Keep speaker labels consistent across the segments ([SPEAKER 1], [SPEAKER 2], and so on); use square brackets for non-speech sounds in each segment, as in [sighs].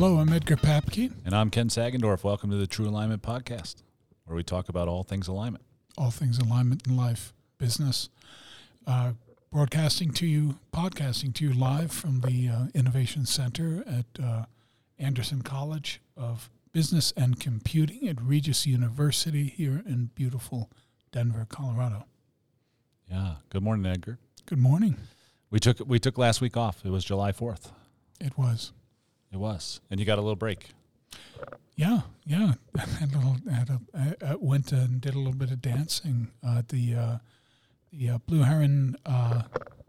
[SPEAKER 1] Hello, I'm Edgar Papke.
[SPEAKER 2] And I'm Ken Sagendorf. Welcome to the True Alignment Podcast, where we talk about all things alignment.
[SPEAKER 1] All things alignment in life, business. Uh, broadcasting to you, podcasting to you live from the uh, Innovation Center at uh, Anderson College of Business and Computing at Regis University here in beautiful Denver, Colorado.
[SPEAKER 2] Yeah. Good morning, Edgar.
[SPEAKER 1] Good morning.
[SPEAKER 2] We took we took last week off. It was July fourth.
[SPEAKER 1] It was.
[SPEAKER 2] It was, and you got a little break.
[SPEAKER 1] Yeah, yeah. [laughs] had a little, had a, I, I went and did a little bit of dancing at the uh, the uh, Blue Heron uh,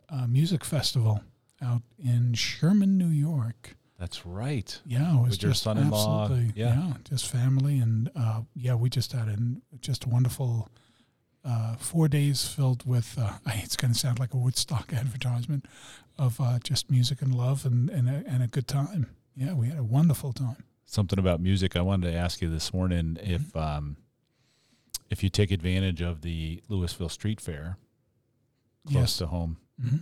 [SPEAKER 1] uh, Music Festival out in Sherman, New York.
[SPEAKER 2] That's right.
[SPEAKER 1] Yeah, it was
[SPEAKER 2] With
[SPEAKER 1] just
[SPEAKER 2] son-in-law,
[SPEAKER 1] absolutely
[SPEAKER 2] yeah.
[SPEAKER 1] yeah. just family and uh, yeah, we just had an, just a wonderful uh, four days filled with. Uh, [laughs] it's going to sound like a Woodstock [laughs] advertisement of uh, just music and love and and a, and a good time. Yeah, we had a wonderful time.
[SPEAKER 2] Something about music. I wanted to ask you this morning if
[SPEAKER 1] Mm-hmm.
[SPEAKER 2] um, if you take advantage of the Louisville Street Fair close
[SPEAKER 1] Yes.
[SPEAKER 2] to home.
[SPEAKER 1] hmm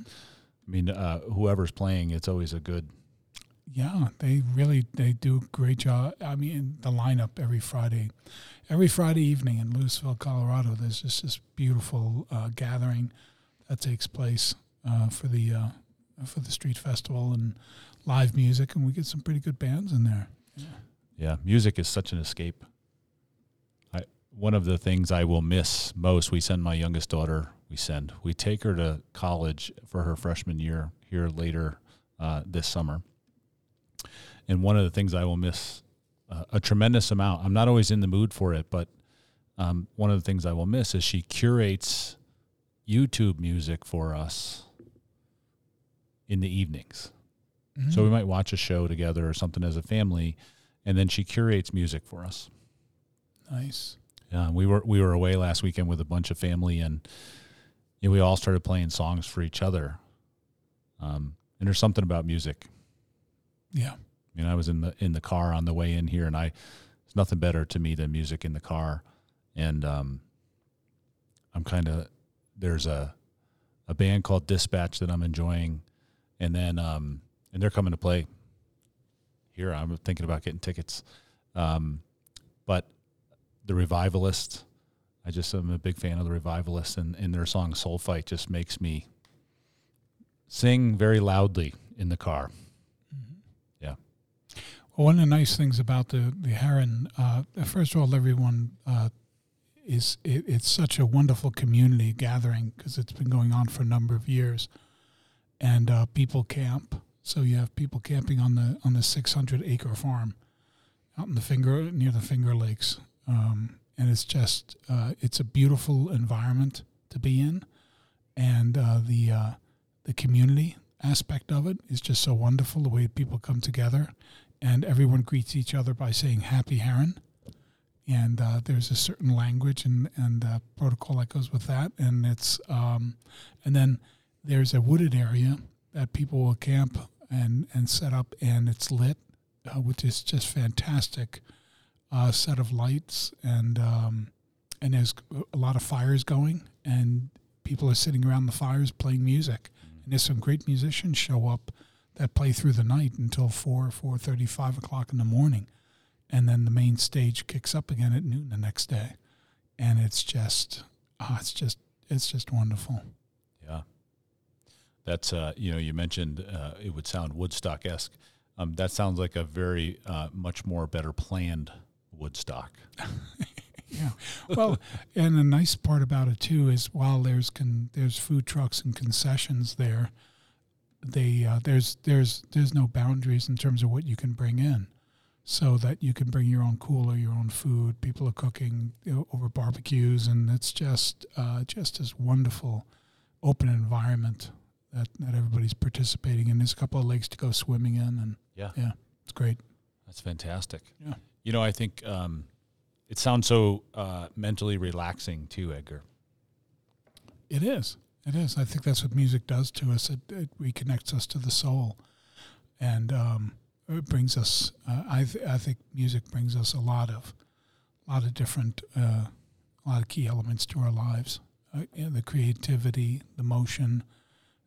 [SPEAKER 2] I mean, uh, whoever's playing, it's always a good.
[SPEAKER 1] Yeah, they really they do a great job. I mean, the lineup every Friday, every Friday evening in Louisville, Colorado. There's just this beautiful uh, gathering that takes place uh, for the uh, for the street festival and live music, and we get some pretty good bands in there.
[SPEAKER 2] Yeah, music is such an escape. I one of the things I will miss most. We send my youngest daughter. We send. We take her to college for her freshman year here later uh, this summer. And one of the things I will miss uh, a tremendous amount. I'm not always in the mood for it, but um, one of the things I will miss is she curates YouTube music for us in the evenings. So we might watch a show together or something as a family, and then she curates music for us.
[SPEAKER 1] nice.
[SPEAKER 2] Yeah, we were we were away last weekend with a bunch of family, and you know, we all started playing songs for each other. Um, and there's something about music.
[SPEAKER 1] Yeah,
[SPEAKER 2] I mean, I was in the in the car on the way in here, and I there's nothing better to me than music in the car. And um, I'm kind of there's a a band called Dispatch that I'm enjoying, and then um, and they're coming to play here. I'm thinking about getting tickets, um, but the Revivalist. I just am a big fan of the Revivalist, and, and their song "Soul Fight" just makes me sing very loudly in the car. Yeah.
[SPEAKER 1] Well, one of the nice things about the the Heron, uh, first of all, everyone uh, is it, it's such a wonderful community gathering because it's been going on for a number of years, and uh, people camp. So you have people camping on the on the 600 acre farm out in the finger near the Finger Lakes, um, and it's just uh, it's a beautiful environment to be in, and uh, the uh, the community aspect of it is just so wonderful. The way people come together, and everyone greets each other by saying "Happy Heron," and uh, there's a certain language and and uh, protocol that goes with that, and it's um, and then there's a wooded area that people will camp and and set up, and it's lit, uh, which is just fantastic. Uh, set of lights and um, and there's a lot of fires going, and people are sitting around the fires playing music. And there's some great musicians show up that play through the night until four, four thirty, five o'clock in the morning, and then the main stage kicks up again at noon the next day, and it's just, ah, it's just, it's just wonderful.
[SPEAKER 2] That's uh, you know, you mentioned uh, it would sound Woodstock esque. Um, that sounds like a very uh, much more better planned Woodstock. [laughs]
[SPEAKER 1] Yeah. Well, and the nice part about it too is while there's con- there's food trucks and concessions there, they uh, there's there's there's no boundaries in terms of what you can bring in, so that you can bring your own cooler, your own food. People are cooking you know, over barbecues, and it's just uh, just this wonderful, open environment that that everybody's participating in. There's a couple of lakes to go swimming in, and
[SPEAKER 2] Yeah.
[SPEAKER 1] yeah, it's great.
[SPEAKER 2] That's fantastic.
[SPEAKER 1] Yeah.
[SPEAKER 2] You know, I think um, it sounds so uh, mentally relaxing too, Edgar.
[SPEAKER 1] It is. It is. I think that's what music does to us. It, it reconnects us to the soul, and um, it brings us. Uh, I th- I think music brings us a lot of, a lot of different, uh, a lot of key elements to our lives. Uh, yeah, the creativity, the motion,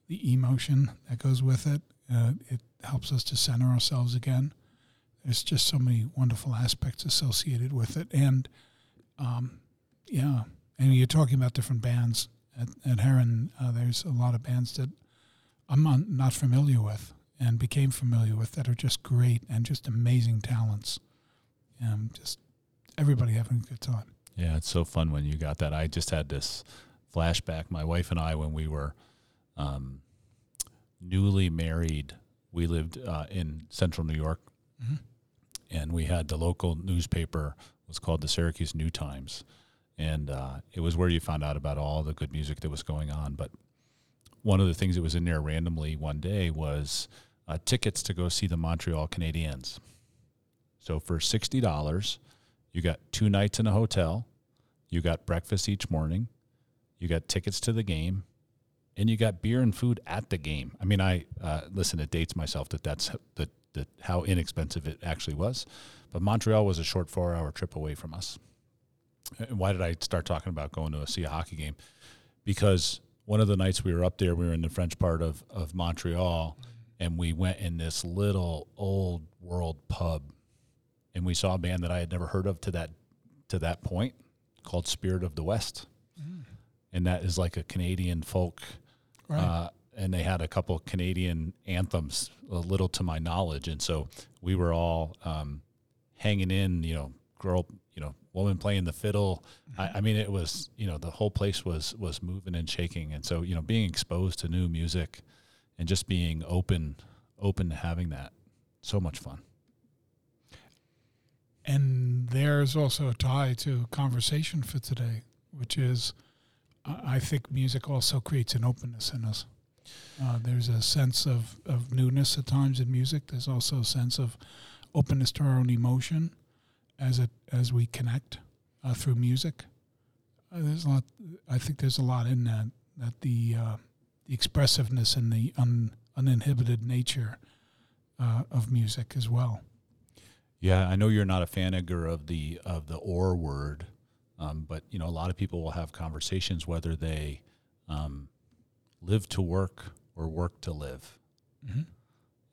[SPEAKER 1] the emotion that goes with it. Uh, it helps us to center ourselves again. there's just so many wonderful aspects associated with it, and um, yeah, and you're talking about different bands at, at Heron. Uh, there's a lot of bands that I'm not, not familiar with and became familiar with that are just great and just amazing talents. And just everybody having a good time.
[SPEAKER 2] Yeah, it's so fun when you got that. I just had this flashback. My wife and I, when we were um, newly married, we lived uh, in central New York, mm-hmm. and we had the local newspaper was called the Syracuse New Times, and uh, it was where you found out about all the good music that was going on. But one of the things that was in there randomly one day was uh, tickets to go see the Montreal Canadiens. So for sixty dollars, you got two nights in a hotel, you got breakfast each morning, you got tickets to the game, and you got beer and food at the game. I mean, I uh, listen. It dates myself that that's the, the how inexpensive it actually was, but Montreal was a short four-hour trip away from us. And why did I start talking about going to see a hockey game? Because one of the nights we were up there, we were in the French part of of Montreal, and we went in this little old world pub, and we saw a band that I had never heard of to that to that point called Spirit of the West, mm. and that is like a Canadian folk Right. Uh, and they had a couple Canadian anthems, a little to my knowledge, and so we were all um, hanging in. You know, girl, you know, woman playing the fiddle. I, I, mean, it was you know the whole place was was moving and shaking, and so you know being exposed to new music and just being open open to having that, so much fun.
[SPEAKER 1] And there's also a tie to conversation for today, which is I think music also creates an openness in us. Uh, there's a sense of, of newness at times in music. There's also a sense of openness to our own emotion as it as we connect uh, through music. Uh, there's a lot. I think there's a lot in that. That the uh, the expressiveness and the un, uninhibited nature uh, of music as well.
[SPEAKER 2] Yeah, I know you're not a fan, Edgar, of the of the or word. Um, but you know, a lot of people will have conversations whether they um, live to work or work to live. Mm-hmm.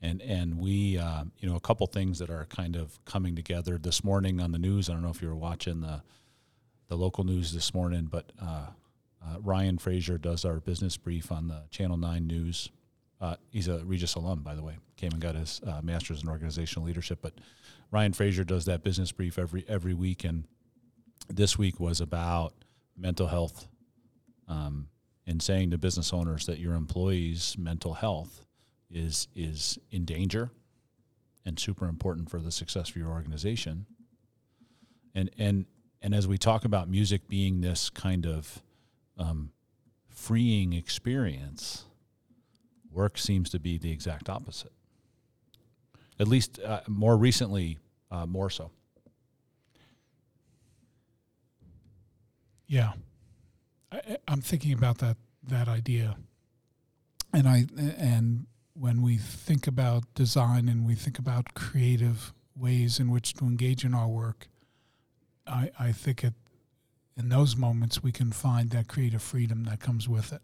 [SPEAKER 2] And and we, uh, you know, a couple things that are kind of coming together this morning on the news. I don't know if you were watching the the local news this morning, but uh, uh, Ryan Fraser does our business brief on the Channel Nine News. Uh, he's a Regis alum, by the way. Came and got his uh, master's in organizational leadership. But Ryan Fraser does that business brief every every week, and this week was about mental health um, and saying to business owners that your employees' mental health is is in danger and super important for the success of your organization. And and and as we talk about music being this kind of um, freeing experience, work seems to be the exact opposite. At least uh, more recently, uh, more so.
[SPEAKER 1] Yeah, I, am thinking about that that idea, and I and when we think about design and we think about creative ways in which to engage in our work, I I think it in those moments we can find that creative freedom that comes with it.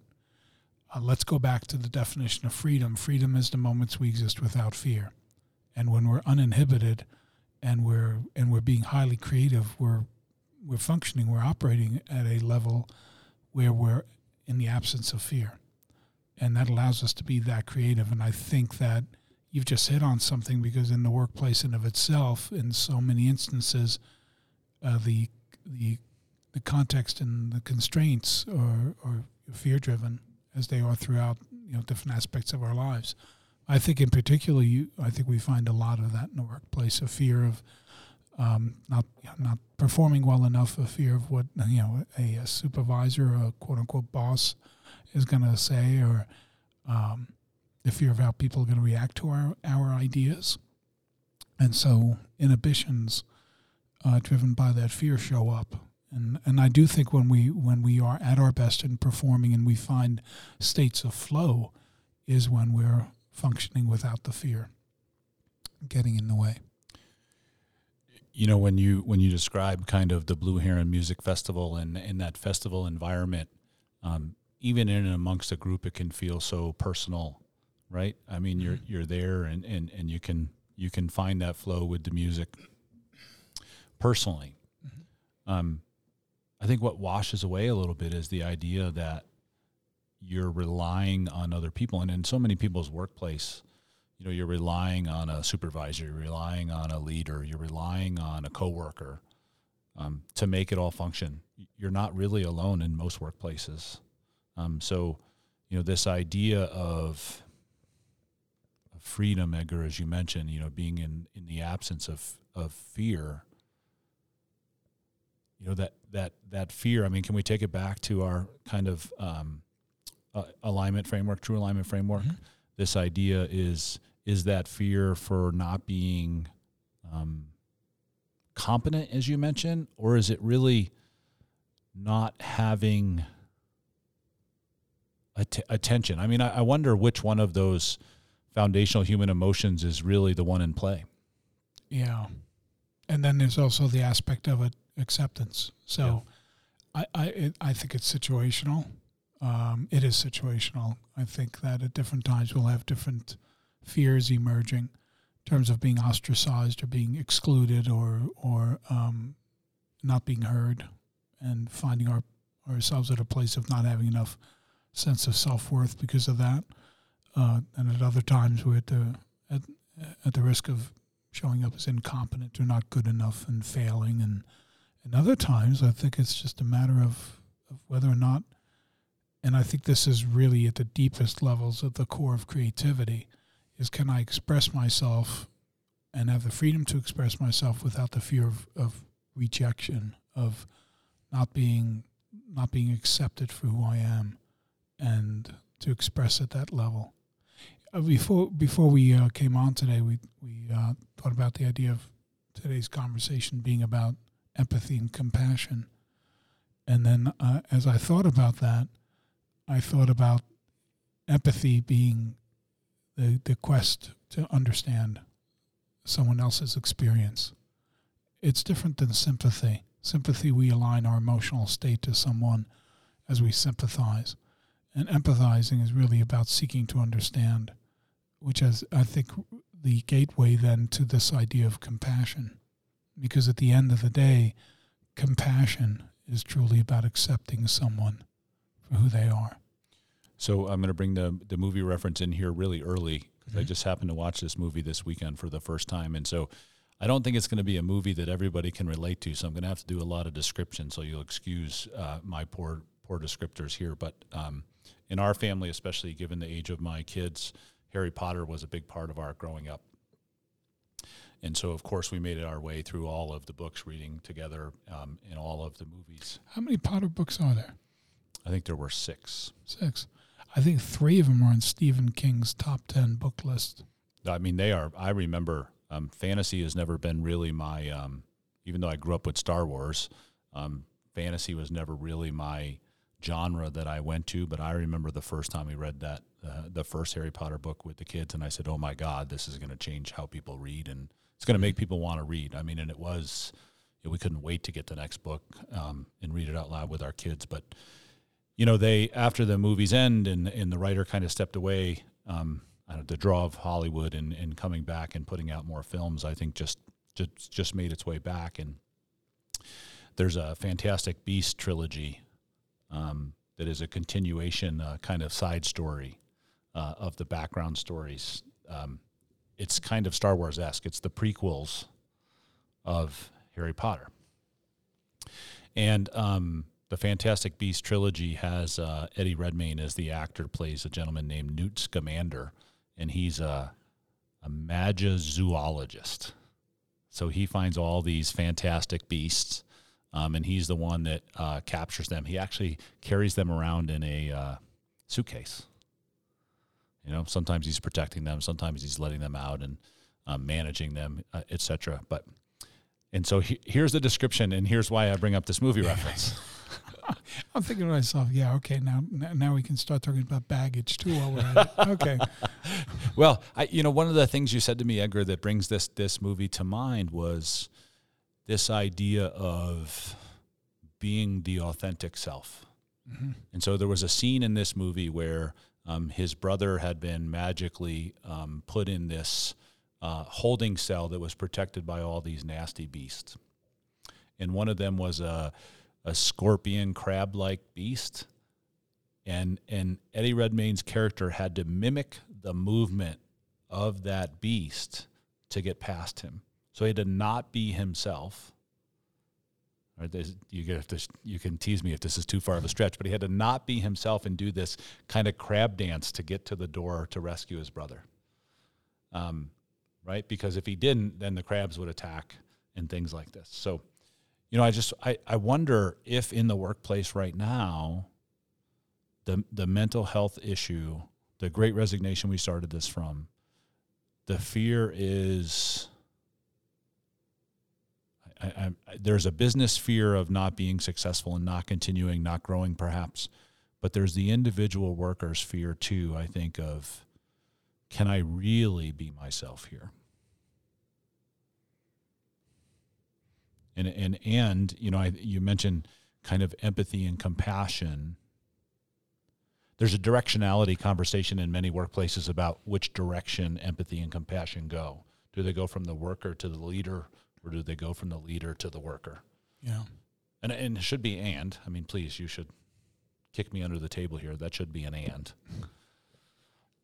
[SPEAKER 1] Uh, let's go back to the definition of freedom. Freedom is the moments we exist without fear, and when we're uninhibited, and we're and we're being highly creative, we're we're functioning, we're operating at a level where we're in the absence of fear. And that allows us to be that creative. And I think that you've just hit on something because in the workplace in of itself, in so many instances, uh, the the the context and the constraints are, are fear driven as they are throughout you know different aspects of our lives. I think in particular, you I think we find a lot of that in the workplace, a fear of um, not not performing well enough, a fear of what you know a, a supervisor, a quote unquote boss, is going to say, or um, the fear of how people are going to react to our our ideas, and so inhibitions uh, driven by that fear show up. And, and I do think when we when we are at our best in performing and we find states of flow, is when we're functioning without the fear getting in the way
[SPEAKER 2] you know when you when you describe kind of the Blue Heron Music Festival and in that festival environment, um, even in and amongst a group, it can feel so personal, right? I mean, you're mm-hmm. you're there and, and and you can you can find that flow with the music. Personally, um, I think what washes away a little bit is the idea that you're relying on other people, and in so many people's workplace, you know, you're relying on a supervisor, you're relying on a leader, you're relying on a coworker um, to make it all function. You're not really alone in most workplaces. Um, so, you know, this idea of freedom, Edgar, as you mentioned, you know, being in, in the absence of, of fear, you know, that, that, that fear, I mean, can we take it back to our kind of um, uh, alignment framework, true alignment framework? Mm-hmm. This idea is, is that fear for not being um, competent, as you mentioned, or is it really not having att- attention? I mean, I, I wonder which one of those – foundational human emotions is really the one in play.
[SPEAKER 1] Yeah. And then there's also the aspect of it, acceptance. So yeah. I, I, it, I think it's situational. Um, it is situational. I think that at different times we'll have different fears emerging in terms of being ostracized or being excluded or, or um, not being heard and finding our, ourselves at a place of not having enough sense of self worth because of that uh, and at other times we're at the at, at the risk of showing up as incompetent or not good enough and failing and and other times I think it's just a matter of, of whether or not and I think this is really at the deepest levels at the core of creativity is can I express myself and have the freedom to express myself without the fear of, of rejection of not being not being accepted for who I am and to express at that level. Uh, before before we uh, came on today, we we uh, thought about the idea of today's conversation being about empathy and compassion, and then uh, as I thought about that, I thought about empathy being the the quest to understand someone else's experience. It's different than sympathy. Sympathy, we align our emotional state to someone as we sympathize. And empathizing is really about seeking to understand which is, I think, the gateway then to this idea of compassion. Because at the end of the day, compassion is truly about accepting someone for who they are.
[SPEAKER 2] So I'm going to bring the the movie reference in here really early because mm-hmm. I just happened to watch this movie this weekend for the first time, and so I don't think it's going to be a movie that everybody can relate to. So I'm going to have to do a lot of description. So you'll excuse uh, my poor poor descriptors here, but um, in our family, especially given the age of my kids, Harry Potter was a big part of our growing up. And so, of course, we made it our way through all of the books, reading together um, in all of the movies.
[SPEAKER 1] How many Potter books are there?
[SPEAKER 2] I think there were six.
[SPEAKER 1] Six. I think three of them are on Stephen King's top 10 book list.
[SPEAKER 2] I mean, they are. I remember um, fantasy has never been really my, um, even though I grew up with Star Wars, um, fantasy was never really my genre that I went to. But I remember the first time we read that uh, the first Harry Potter book with the kids, and I said, "Oh my God, this is going to change how people read, and it's going to make people want to read." I mean, and it was. You know, we couldn't wait to get the next book um, and read it out loud with our kids, but you know, they after the movie's end and and the writer kind of stepped away. Um, know, the draw of Hollywood and, and coming back and putting out more films, I think just just just made its way back. And there's a Fantastic Beast trilogy um, that is a continuation, uh, kind of side story uh, of the background stories. Um, it's kind of Star Wars esque. It's the prequels of Harry Potter. And um, the Fantastic Beast trilogy has uh, Eddie Redmayne as the actor, plays a gentleman named Newt Scamander, and he's a, a magizoologist. So he finds all these fantastic beasts, um, and he's the one that uh, captures them. He actually carries them around in a uh, suitcase. You know, sometimes he's protecting them, sometimes he's letting them out and um, managing them, uh, etc. But and so he, here's the description, and here's why I bring up this movie reference. [laughs]
[SPEAKER 1] I'm thinking to myself, yeah, okay, now now we can start talking about baggage too while we're at it. [laughs] Okay.
[SPEAKER 2] well, I, you know, one of the things you said to me, Edgar, that brings this this movie to mind was this idea of being the authentic self. Mm-hmm. And so there was a scene in this movie where um, his brother had been magically um, put in this uh, holding cell that was protected by all these nasty beasts. And one of them was a, a scorpion crab like beast. And, and Eddie Redmayne's character had to mimic the movement of that beast to get past him. So he had to not be himself. Or you get this, you can tease me if this is too far of a stretch, but he had to not be himself and do this kind of crab dance to get to the door to rescue his brother. Um, right? Because if he didn't, then the crabs would attack and things like this. So, you know, I just I, I wonder if in the workplace right now, the the mental health issue, the great resignation we started this from, the fear is I, I, there's a business fear of not being successful and not continuing, not growing, perhaps, but there's the individual worker's fear too. I think of can I really be myself here? And and and you know, I, you mentioned kind of empathy and compassion. There's a directionality conversation in many workplaces about which direction empathy and compassion go. Do they go from the worker to the leader, or do they go from the leader to the worker?
[SPEAKER 1] Yeah.
[SPEAKER 2] And and it should be and. I mean, please, you should kick me under the table here. That should be an and.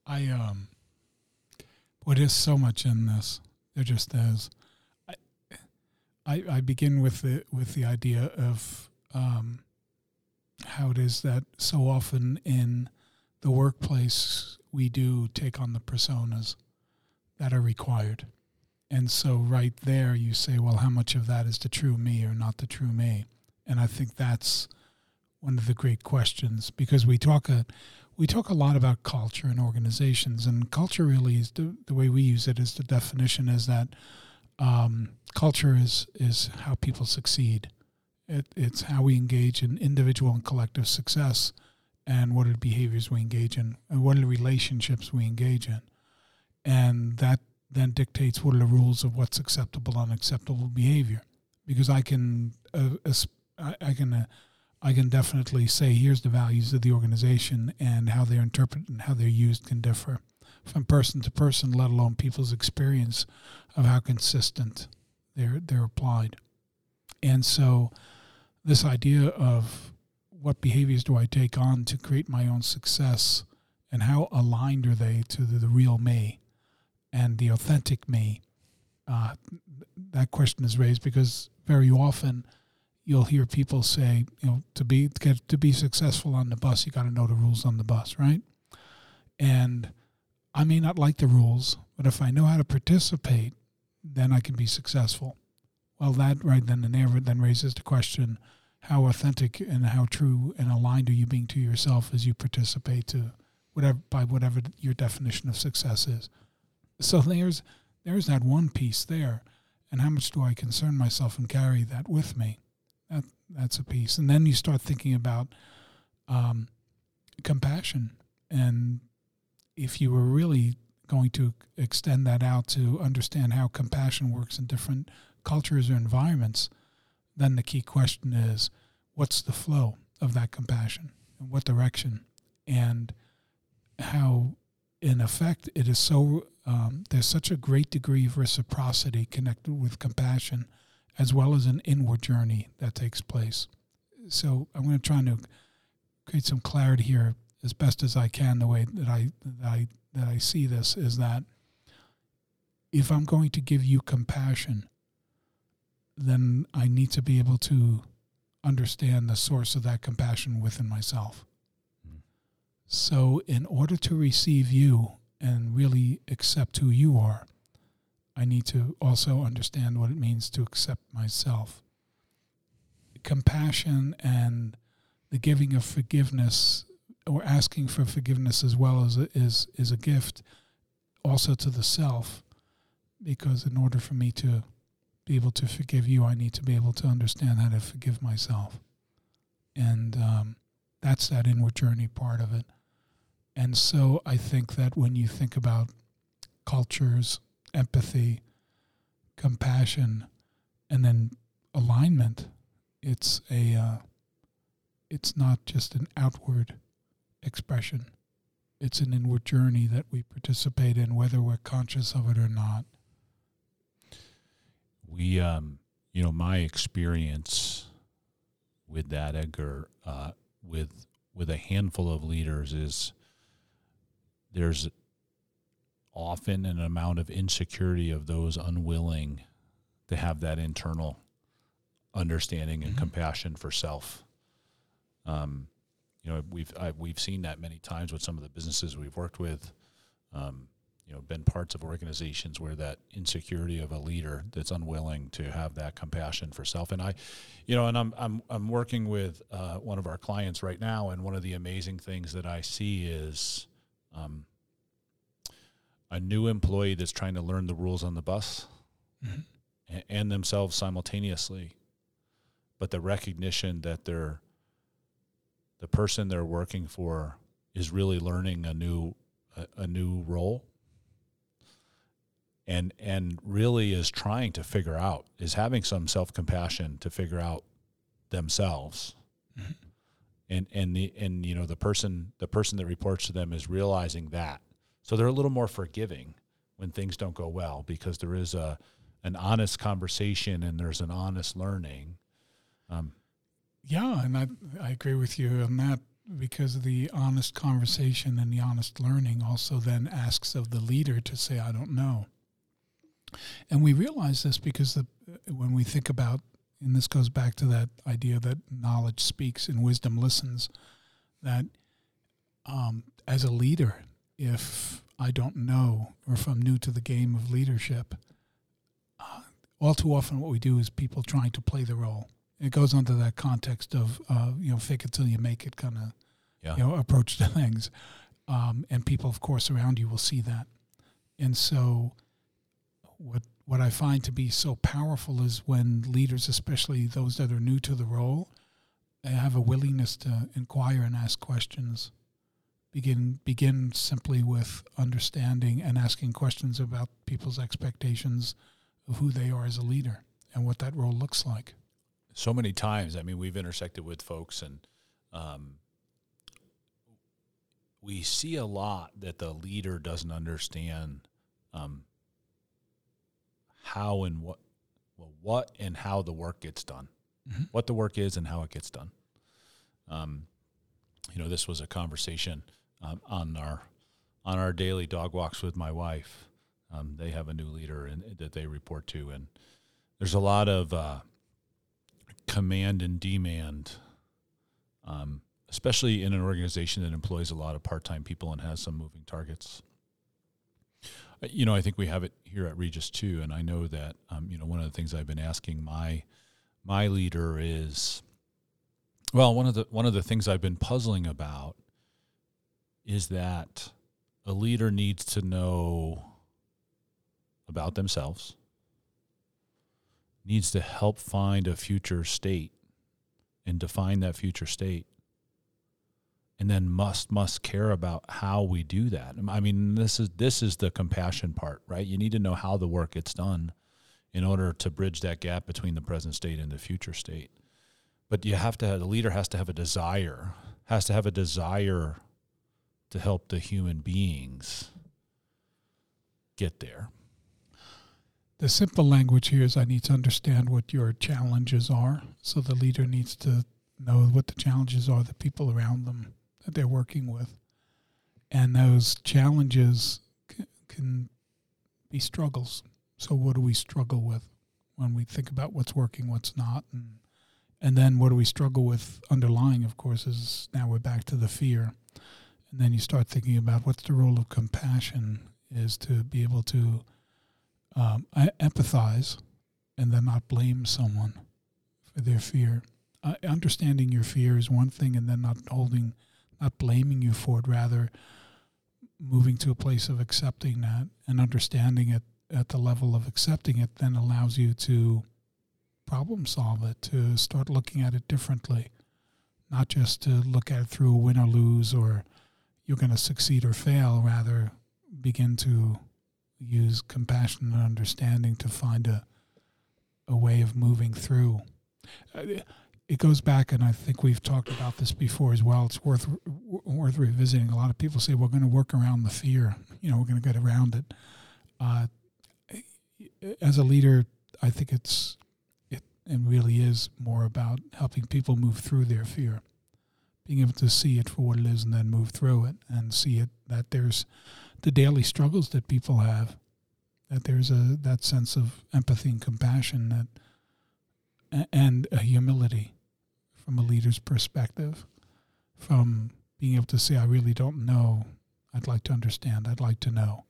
[SPEAKER 1] I um Boy, there's so much in this. There just is. I, I, begin with the with the idea of um, how it is that so often in the workplace we do take on the personas that are required. And so right there you say, well, how much of that is the true me or not the true me? And I think that's one of the great questions because we talk a we talk a lot about culture and organizations, and culture really is the, the way we use it is the definition is that um, culture is is how people succeed. It, it's how we engage in individual and collective success, and what are the behaviors we engage in, and what are the relationships we engage in, and that then dictates what are the rules of what's acceptable, and unacceptable behavior. Because I can, uh, I, can. Uh, I can definitely say here's the values of the organization and how they're interpreted and how they're used can differ from person to person, let alone people's experience of how consistent they're they're applied. And so this idea of what behaviors do I take on to create my own success and how aligned are they to the, the real me and the authentic me? Uh, that question is raised because very often – you'll hear people say, you know, to be to get to be successful on the bus, you got to know the rules on the bus, right? And I may not like the rules, but if I know how to participate, then I can be successful. Well, that right then and there then raises the question: How authentic and how true and aligned are you being to yourself as you participate to whatever by whatever your definition of success is? So there's there's that one piece there, and how much do I concern myself and carry that with me? That, that's a piece. And then you start thinking about um, compassion. And if you were really going to extend that out to understand how compassion works in different cultures or environments, then the key question is what's the flow of that compassion? And what direction? And how in effect it is so um, there's such a great degree of reciprocity connected with compassion as well as an inward journey that takes place. So I'm going to try to create some clarity here as best as I can. The way that I that I that I see this is that if I'm going to give you compassion, then I need to be able to understand the source of that compassion within myself. Mm. So, in order to receive you and really accept who you are, I need to also understand what it means to accept myself. Compassion and the giving of forgiveness or asking for forgiveness as well as is is a gift also to the self because in order for me to be able to forgive you I need to be able to understand how to forgive myself and um, that's that inward journey part of it and so I think that when you think about cultures empathy, compassion, and then alignment. It's a uh, it's not just an outward expression. It's an inward journey that we participate in, whether we're conscious of it or not.
[SPEAKER 2] we, um, you know, my experience with that, Edgar, uh, with with a handful of leaders is there's often an amount of insecurity of those unwilling to have that internal understanding and
[SPEAKER 1] Mhm.
[SPEAKER 2] compassion for self. Um, you know, we've I, we've seen that many times with some of the businesses we've worked with. Um, you know, been parts of organizations where that insecurity of a leader that's unwilling to have that compassion for self. And I, you know, and I'm I'm I'm working with uh, one of our clients right now, and one of the amazing things that I see is. Um, a new employee that's trying to learn the rules on the bus
[SPEAKER 1] Mhm.
[SPEAKER 2] a- and themselves simultaneously but the recognition that they're the person they're working for is really learning a new a, a new role. And and really is trying to figure out is having some self-compassion to figure out themselves.
[SPEAKER 1] Mhm.
[SPEAKER 2] and and the and you know the person the person that reports to them is realizing that. So they're a little more forgiving when things don't go well because there is a an honest conversation and there's an honest learning. Um,
[SPEAKER 1] Yeah, and I I agree with you on that because the honest conversation and the honest learning also then asks of the leader to say I don't know. And we realize this because the, when we think about and this goes back to that idea that knowledge speaks and wisdom listens that um, as a leader if I don't know or if I'm new to the game of leadership uh, all too often what we do is people trying to play the role it goes under that context of uh, you know fake it till you make it kind of
[SPEAKER 2] Yeah.
[SPEAKER 1] you know approach to [laughs] things, um, and people of course around you will see that, and so what what I find to be so powerful is when leaders, especially those that are new to the role, they have a willingness to inquire and ask questions. Begin begin simply with understanding and asking questions about people's expectations of who they are as a leader and what that role looks like.
[SPEAKER 2] So many times. I mean, we've intersected with folks, and um, we see a lot that the leader doesn't understand um, how and what, well, what and how the work gets done,
[SPEAKER 1] Mhm.
[SPEAKER 2] what the work is and how it gets done. Um, you know, this was a conversation um, on our on our daily dog walks with my wife. Um, they have a new leader and that they report to, and there's a lot of uh, command and demand, um, especially in an organization that employs a lot of part-time people and has some moving targets. Uh, You know, I think we have it here at Regis too, and I know that um, you know one of the things I've been asking my my leader is, well, one of the one of the things I've been puzzling about is that a leader needs to know about themselves needs to help find a future state and define that future state. And then must must care about how we do that. I mean this is this is the compassion part right? You need to know how the work gets done in order to bridge that gap between the present state and the future state. But you have to have the leader has to have a desire has to have a desire to help the human beings get there
[SPEAKER 1] The simple language here is I need to understand what your challenges are. So the leader needs to know what the challenges are, the people around them that they're working with. And those challenges c- can be struggles. So what do we struggle with when we think about what's working, what's not? And, and then what do we struggle with underlying, of course, is now we're back to the fear. And then you start thinking about what's the role of compassion is to be able to um, I empathize and then not blame someone for their fear. Uh, understanding your fear is one thing, and then not holding, not blaming you for it, rather moving to a place of accepting that and understanding it at the level of accepting it then allows you to problem solve it, to start looking at it differently, not just to look at it through a win or lose or you're going to succeed or fail, rather begin to use compassion and understanding to find a a way of moving through. It goes back, and I think we've talked about this before as well. It's worth worth revisiting. A lot of people say we're going to work around the fear. You know, we're going to get around it. Uh, as a leader, I think it's it and really is more about helping people move through their fear, being able to see it for what it is, and then move through it and see it that there's the daily struggles that people have, that there's a that sense of empathy and compassion that and a humility from a leader's perspective, from being able to say, I really don't know. I'd like to understand. I'd like to know.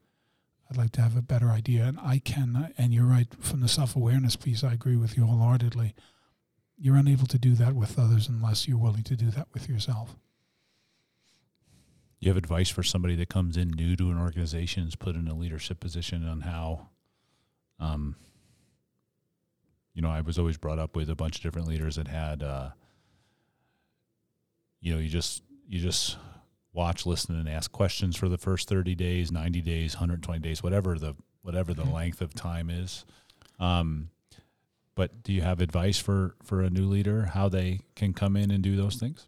[SPEAKER 1] I'd like to have a better idea. And I can, and you're right, from the self awareness piece, I agree with you wholeheartedly. You're unable to do that with others unless you're willing to do that with yourself.
[SPEAKER 2] You have advice for somebody that comes in new to an organization, is put in a leadership position on how, um, you know, I was always brought up with a bunch of different leaders that had, uh, you know, you just you just watch, listen, and ask questions for the first 30 days, 90 days, 120 days, whatever the whatever the mm-hmm. length of time is. Um, but do you have advice for for a new leader how they can come in and do those things?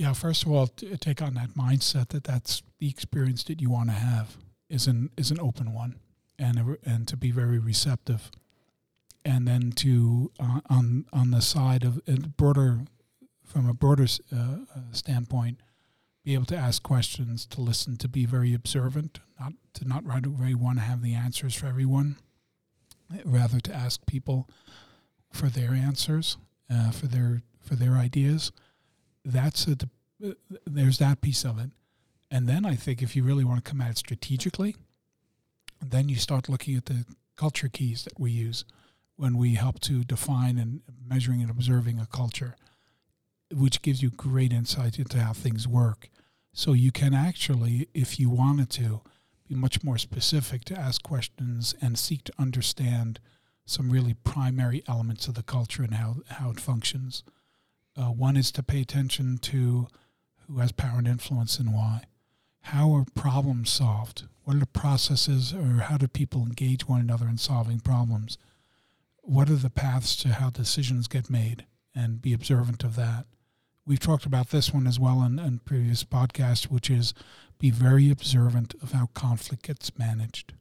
[SPEAKER 1] Yeah, first of all, take on that mindset that that's the experience that you want to have is an is an open one, and and to be very receptive, and then to uh, on on the side of a broader from a broader uh, uh, standpoint, be able to ask questions, to listen, to be very observant, not to not right away want to have the answers for everyone, rather to ask people for their answers, uh, for their for their ideas. That's a there's that piece of it, and then I think if you really want to come at it strategically, then you start looking at the culture keys that we use when we help to define and measuring and observing a culture which gives you great insight into how things work. So you can actually, if you wanted to, be much more specific to ask questions and seek to understand some really primary elements of the culture and how, how it functions. Uh, one is to pay attention to who has power and influence and why. How are problems solved? What are the processes or how do people engage one another in solving problems? What are the paths to how decisions get made? And be observant of that we've talked about this one as well in, in previous podcasts, which is be very observant of how conflict gets managed.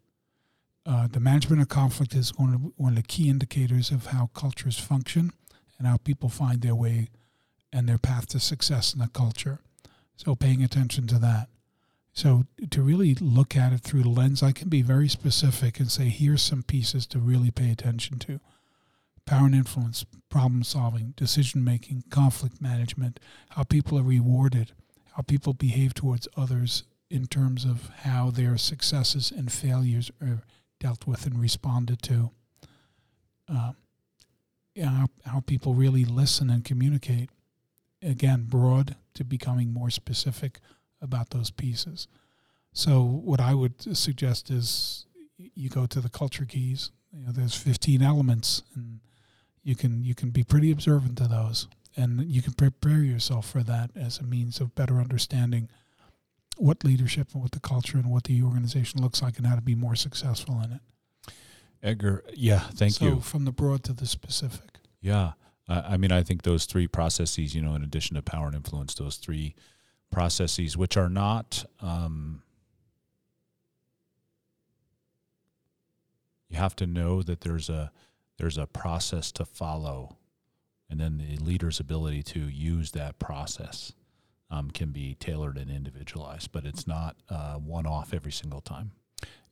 [SPEAKER 1] Uh, the management of conflict is one of, one of the key indicators of how cultures function and how people find their way and their path to success in a culture. So paying attention to that. So to really look at it through the lens, I can be very specific and say, here's some pieces to really pay attention to power and influence, problem solving, decision making, conflict management, how people are rewarded, how people behave towards others in terms of how their successes and failures are dealt with and responded to. Uh, how, how people really listen and communicate. Again, broad to becoming more specific about those pieces. So, what I would suggest is you go to the culture keys. You know, there's 15 elements, and you can you can be pretty observant to those, and you can prepare yourself for that as a means of better understanding what leadership and what the culture and what the organization looks like and how to be more successful in it.
[SPEAKER 2] Edgar, yeah, thank
[SPEAKER 1] so
[SPEAKER 2] you.
[SPEAKER 1] So from the broad to the specific.
[SPEAKER 2] Yeah, uh, I mean, I think those three processes, you know, in addition to power and influence, those three processes, which are not. Um, you have to know that there's a there's a process to follow, and then the leader's ability to use that process um, can be tailored and individualized, but it's not uh, one off every single time.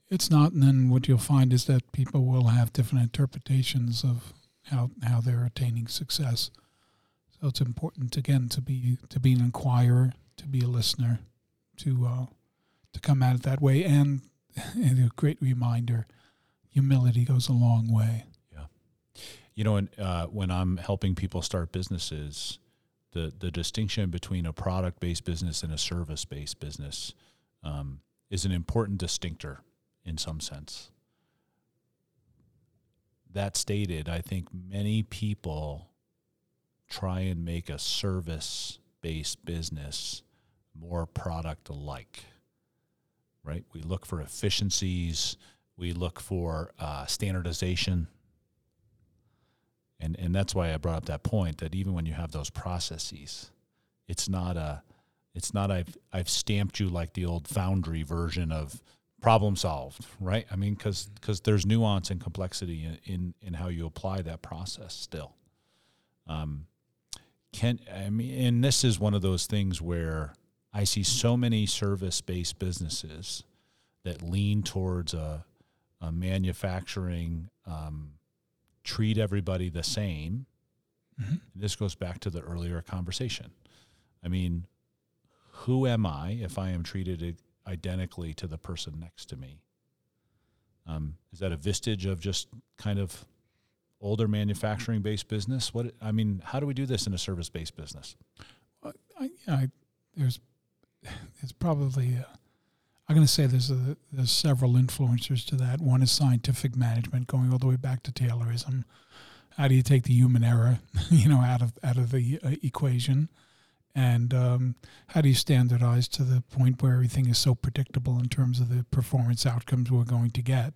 [SPEAKER 1] It's not, and then what you'll find is that people will have different interpretations of how how they're attaining success. So it's important again to be to be an inquirer, to be a listener, to uh, to come at it that way, and, [laughs] and a great reminder: humility goes a long way.
[SPEAKER 2] Yeah, you know, and, uh, when I'm helping people start businesses, the the distinction between a product based business and a service based business um, is an important distinctor in some sense. That stated, I think many people try and make a service based business more product alike. Right? We look for efficiencies. We look for uh, standardization and and that's why I brought up that point that even when you have those processes, it's not a it's not I've I've stamped you like the old foundry version of problem solved, right? I mean, because because there's nuance and complexity in, in in how you apply that process still. Um, can I mean, and this is one of those things where I see so many service based businesses that lean towards a, a manufacturing um, treat everybody the same. Mm-hmm. This goes back to the earlier conversation. I mean, who am I if I am treated identically to the person next to me? Um, is that a vestige of just kind of older manufacturing based business? What I mean, how do we do this in a service based business?
[SPEAKER 1] I, I, there's, it's probably. Uh, I'm going to say there's a, there's several influencers to that. One is scientific management, going all the way back to Taylorism. How do you take the human error, [laughs] you know, out of out of the uh, equation? And um, how do you standardize to the point where everything is so predictable in terms of the performance outcomes we're going to get?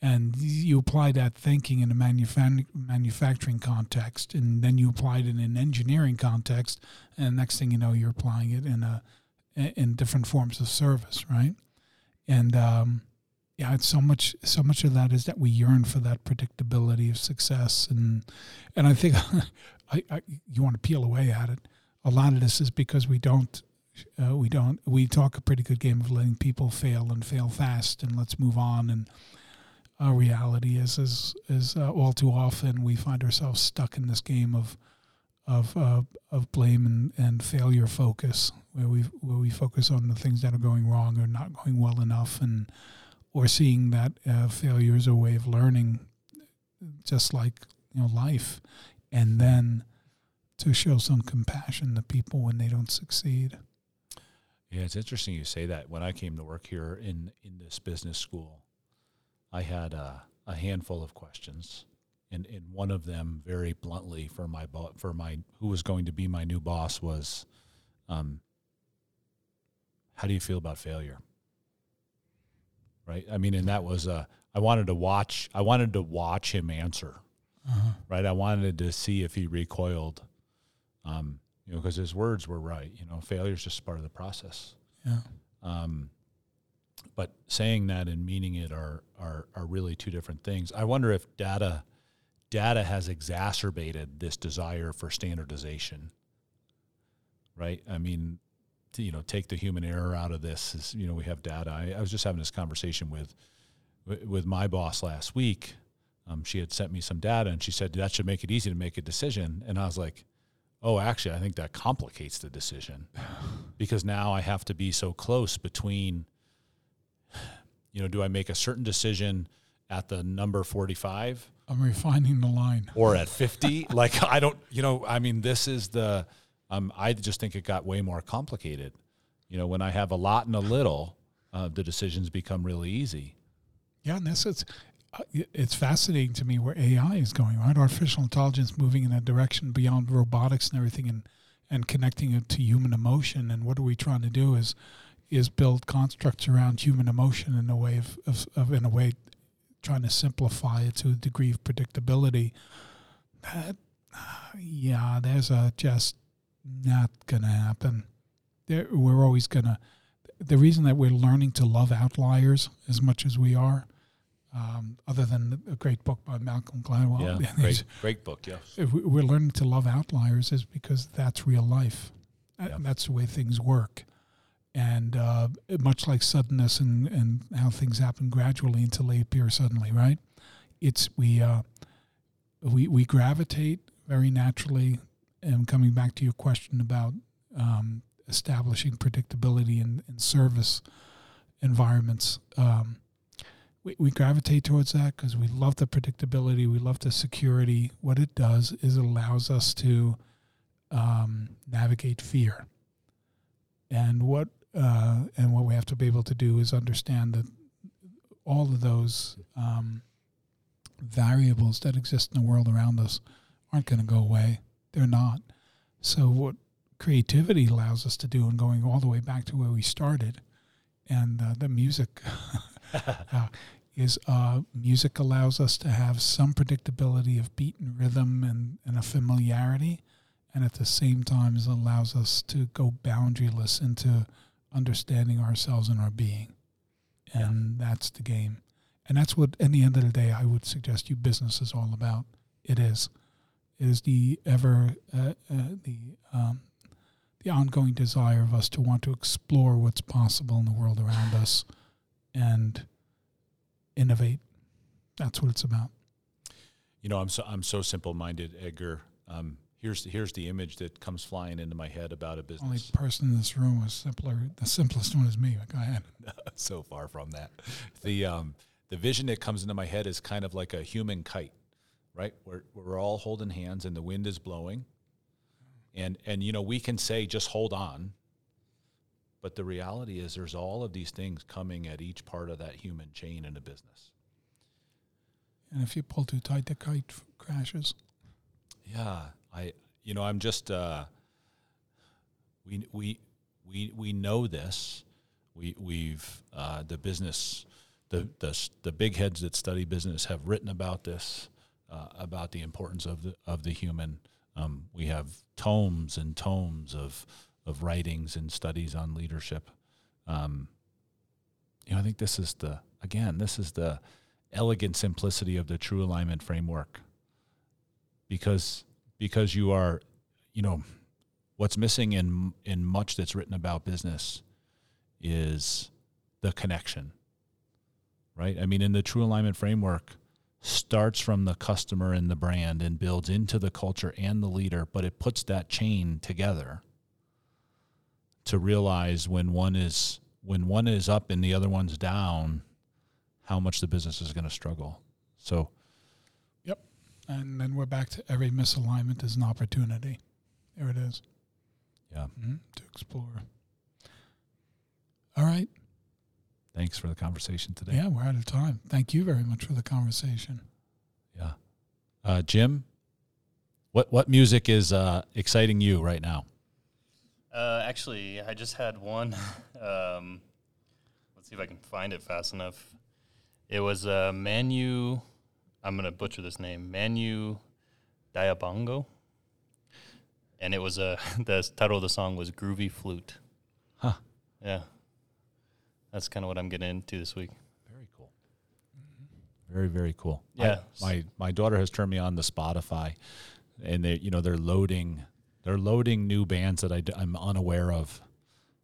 [SPEAKER 1] And you apply that thinking in a manufacturing context and then you apply it in an engineering context and next thing you know you're applying it in a in different forms of service right? And um, yeah it's so much so much of that is that we yearn for that predictability of success and and i think [laughs] I, I you want to peel away at it a lot of this is because we don't uh, we don't we talk a pretty good game of letting people fail and fail fast and let's move on. And our reality is is is uh, all too often we find ourselves stuck in this game of of uh, of blame and, and failure focus where we where we focus on the things that are going wrong or not going well enough and or seeing that uh, failure is a way of learning just like you know life. And then to show some compassion to people when they don't succeed.
[SPEAKER 2] Yeah, it's interesting you say that. When I came to work here in in this business school, I had a, a handful of questions, and, and one of them, very bluntly, for my bo- for my who was going to be my new boss was, um, how do you feel about failure? Right. I mean, and that was a. I wanted to watch. I wanted to watch him answer. Uh-huh. Right. I wanted to see if he recoiled um, you know, because his words were right. You know, failure is just part of the process.
[SPEAKER 1] Yeah. Um,
[SPEAKER 2] but saying that and meaning it are, are are really two different things. I wonder if data data has exacerbated this desire for standardization. Right. I mean, to, you know, take the human error out of this. Is, you know, we have data. I, I was just having this conversation with with my boss last week. Um, she had sent me some data, and she said that should make it easy to make a decision. And I was like, oh, actually, I think that complicates the decision [sighs] because now I have to be so close between, you know, do I make a certain decision at the number 45?
[SPEAKER 1] I'm refining the line.
[SPEAKER 2] Or at [laughs] 50? like, I don't, you know, I mean, this is the, um, I just think it got way more complicated. You know, when I have a lot and a little, uh, the decisions become really easy.
[SPEAKER 1] Yeah, and this is it's fascinating to me where AI is going, right? Artificial intelligence moving in that direction beyond robotics and everything and, and connecting it to human emotion. And what are we trying to do is is build constructs around human emotion in a way of, of, of in a way trying to simplify it to a degree of predictability. That, yeah, there's a just not gonna happen. There, we're always gonna. The reason that we're learning to love outliers as much as we are um, other than a great book by Malcolm Gladwell.
[SPEAKER 2] Yeah, [laughs] great, great book. Yes,
[SPEAKER 1] we're learning to love outliers is because that's real life. Yeah. That's the way things work, and uh, much like suddenness and, and how things happen gradually until they appear suddenly. Right? It's we uh, we we gravitate very naturally. And coming back to your question about um, establishing predictability in, in service environments. Um, we, we gravitate towards that because we love the predictability, we love the security. What it does is it allows us to um, navigate fear. And what uh, and what we have to be able to do is understand that all of those um, variables that exist in the world around us aren't going to go away. They're not. So what creativity allows us to do, and going all the way back to where we started, and uh, the music [laughs] uh, is uh, music allows us to have some predictability of beat and rhythm and, and a familiarity, and at the same time, it allows us to go boundaryless into understanding ourselves and our being. and that's the game. And that's what, at the end of the day, I would suggest you business is all about. It is. It is the ever uh, uh, the um, the ongoing desire of us to want to explore what's possible in the world around us and innovate. That's what it's about.
[SPEAKER 2] You know, I'm so I'm so simple minded, Edgar. Um, here's here's the image that comes flying into my head about a business.
[SPEAKER 1] Only person in this room was simpler. The simplest one is me. But go ahead. [laughs]
[SPEAKER 2] so far from that. The um, the vision that comes into my head is kind of like a human kite, right? We're we're all holding hands and the wind is blowing. And and you know, we can say just hold on. But the reality is there's all of these things coming at each part of that human chain in a business.
[SPEAKER 1] And if you pull too tight, the kite f- crashes.
[SPEAKER 2] Yeah, I you know I'm just uh, we we we we know this. We we've uh, the business the the the big heads that study business have written about this uh, about the importance of the of the human. Um, we have tomes and tomes of of writings and studies on leadership. Um, you know, I think this is the again this is the elegant simplicity of the true alignment framework. Because because you are you know what's missing in in much that's written about business is the connection right? I mean in the true alignment framework starts from the customer and the brand and builds into the culture and the leader but it puts that chain together to realize when one is when one is up and the other one's down how much the business is going to struggle so yep.
[SPEAKER 1] And then we're back to every misalignment is an opportunity. There it is.
[SPEAKER 2] yeah
[SPEAKER 1] Mhm, To explore. All right.
[SPEAKER 2] thanks for the conversation today
[SPEAKER 1] Yeah, we're out of time. Thank you very much for the conversation.
[SPEAKER 2] Yeah. Uh, Jim, what what music is uh, exciting you right now?
[SPEAKER 3] Uh, actually, I just had one. [laughs] Um, let's see if I can find it fast enough. It was uh, Manu. I'm gonna butcher this name. Manu Diabongo. And it was uh, [laughs] the title of the song was "Groovy Flute."
[SPEAKER 2] Huh.
[SPEAKER 3] Yeah. That's kind of what I'm getting into this week.
[SPEAKER 2] Very cool. Very very cool. I-
[SPEAKER 3] Yeah.
[SPEAKER 2] my my daughter has turned me on to Spotify, and they you know they're loading they're loading new bands that I d- I'm unaware of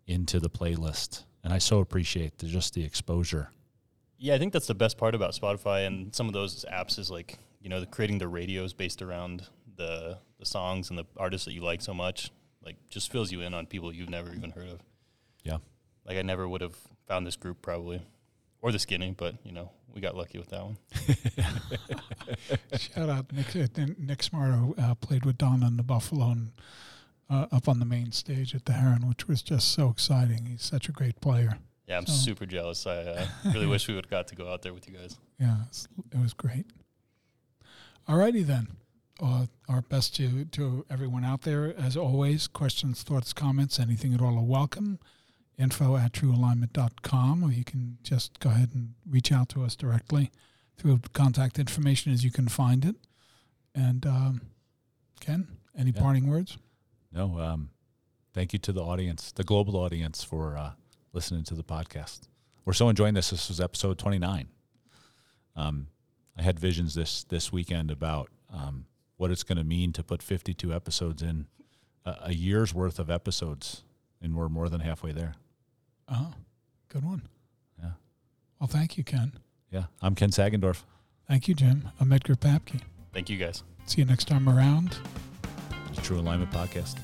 [SPEAKER 2] into the playlist, and I so appreciate the, just the exposure.
[SPEAKER 3] Yeah, I think that's the best part about Spotify and some of those apps is like, you know, the creating the radios based around the the songs and the artists that you like so much. Like just fills you in on people you've never even heard of.
[SPEAKER 2] Yeah.
[SPEAKER 3] Like I never would have found this group probably. Or the skinny, but you know, we got lucky with that one. [laughs]
[SPEAKER 1] Shout out Nick uh, Nick Smarto uh, played with Don on the Buffalo and uh, up on the main stage at the Heron, which was just so exciting. He's such a great player.
[SPEAKER 3] Yeah, I'm
[SPEAKER 1] So-
[SPEAKER 3] super jealous. I uh, really wish we would have got to go out there with you guys. [laughs]
[SPEAKER 1] Yeah, it was great. Alrighty then. Uh, our best to, to everyone out there. As always, questions, thoughts, comments, anything at all are welcome. Info at truealignment.com, or you can just go ahead and reach out to us directly through contact information as you can find it. And um, Ken, any
[SPEAKER 2] Yeah.
[SPEAKER 1] parting words?
[SPEAKER 2] No, um, thank you to the audience, the global audience, for uh, listening to the podcast. We're so enjoying this. This was episode 29. Um, I had visions this this weekend about um, what it's going to mean to put 52 episodes in a, a year's worth of episodes, and we're more than halfway there.
[SPEAKER 1] Oh, good one.
[SPEAKER 2] Yeah.
[SPEAKER 1] Well, thank you, Ken.
[SPEAKER 2] Yeah, I'm Ken Sagendorf.
[SPEAKER 1] Thank you, Jim. I'm Edgar Papke.
[SPEAKER 3] Thank you guys.
[SPEAKER 1] See you next time around.
[SPEAKER 2] The True Alignment Podcast.